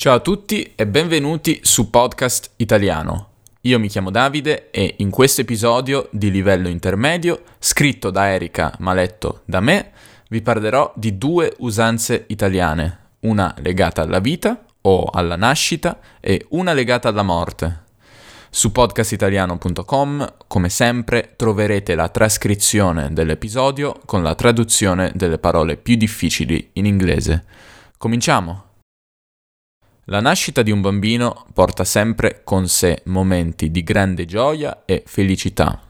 Ciao a tutti e benvenuti su Podcast Italiano. Io mi chiamo Davide e in questo episodio di livello intermedio, scritto da Erika ma letto da me, vi parlerò di due usanze italiane, una legata alla vita o alla nascita e una legata alla morte. Su podcastitaliano.com, come sempre, troverete la trascrizione dell'episodio con la traduzione delle parole più difficili in inglese. Cominciamo! La nascita di un bambino porta sempre con sé momenti di grande gioia e felicità.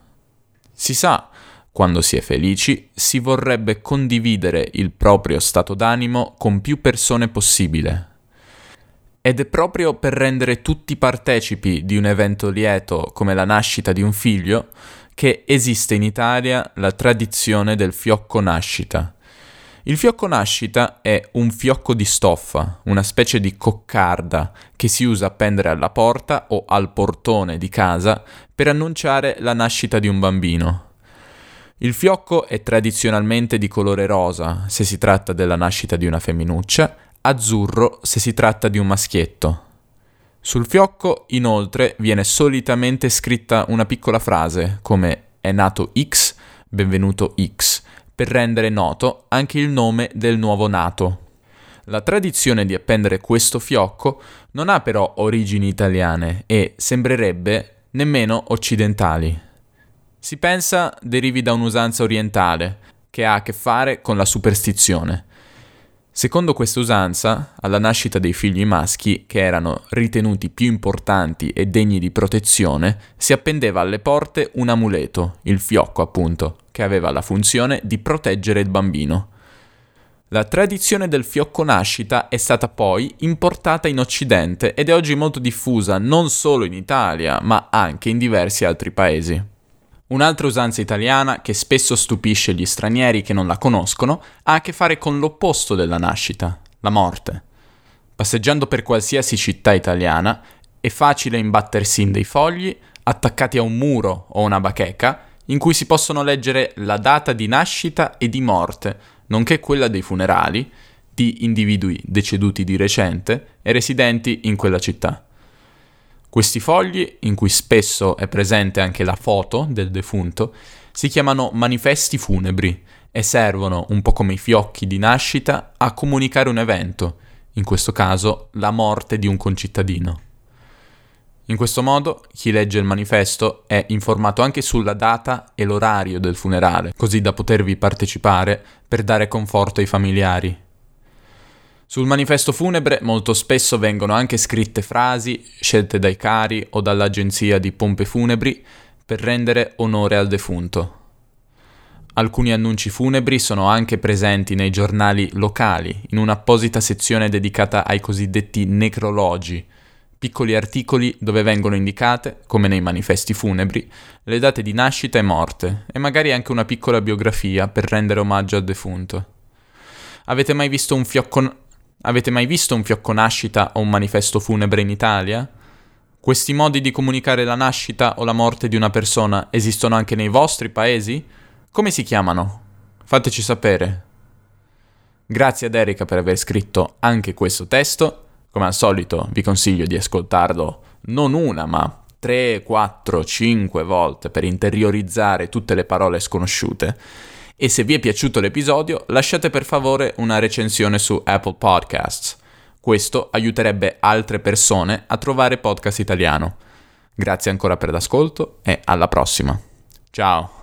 Si sa, quando si è felici, si vorrebbe condividere il proprio stato d'animo con più persone possibile. Ed è proprio per rendere tutti partecipi di un evento lieto come la nascita di un figlio che esiste in Italia la tradizione del fiocco nascita il fiocco nascita è un fiocco di stoffa, una specie di coccarda che si usa appendere alla porta o al portone di casa per annunciare la nascita di un bambino. Il fiocco è tradizionalmente di colore rosa se si tratta della nascita di una femminuccia, azzurro se si tratta di un maschietto. Sul fiocco, inoltre, viene solitamente scritta una piccola frase come è nato X, benvenuto X, per rendere noto anche il nome del nuovo nato. La tradizione di appendere questo fiocco non ha però origini italiane e sembrerebbe nemmeno occidentali. Si pensa derivi da un'usanza orientale che ha a che fare con la superstizione. Secondo questa usanza, alla nascita dei figli maschi, che erano ritenuti più importanti e degni di protezione, si appendeva alle porte un amuleto, il fiocco appunto, che aveva la funzione di proteggere il bambino. La tradizione del fiocco nascita è stata poi importata in Occidente ed è oggi molto diffusa non solo in Italia, ma anche in diversi altri paesi. Un'altra usanza italiana che spesso stupisce gli stranieri che non la conoscono ha a che fare con l'opposto della nascita, la morte. Passeggiando per qualsiasi città italiana è facile imbattersi in dei fogli attaccati a un muro o una bacheca in cui si possono leggere la data di nascita e di morte, nonché quella dei funerali, di individui deceduti di recente e residenti in quella città. Questi fogli, in cui spesso è presente anche la foto del defunto, si chiamano manifesti funebri e servono, un po' come i fiocchi di nascita, a comunicare un evento, in questo caso la morte di un concittadino. In questo modo chi legge il manifesto è informato anche sulla data e l'orario del funerale, così da potervi partecipare per dare conforto ai familiari. Sul manifesto funebre molto spesso vengono anche scritte frasi scelte dai cari o dall'agenzia di pompe funebri per rendere onore al defunto. Alcuni annunci funebri sono anche presenti nei giornali locali, in un'apposita sezione dedicata ai cosiddetti necrologi, piccoli articoli dove vengono indicate, come nei manifesti funebri, le date di nascita e morte e magari anche una piccola biografia per rendere omaggio al defunto. Avete mai visto un fiocco, Avete mai visto un fiocco nascita o un manifesto funebre in Italia? Questi modi di comunicare la nascita o la morte di una persona esistono anche nei vostri paesi? Come si chiamano? Fateci sapere. Grazie ad Erika per aver scritto anche questo testo come al solito vi consiglio di ascoltarlo non una ma 3, 4, 5 volte per interiorizzare tutte le parole sconosciute. E se vi è piaciuto l'episodio, lasciate per favore una recensione su Apple Podcasts. Questo aiuterebbe altre persone a trovare podcast italiano. Grazie ancora per l'ascolto e alla prossima. Ciao!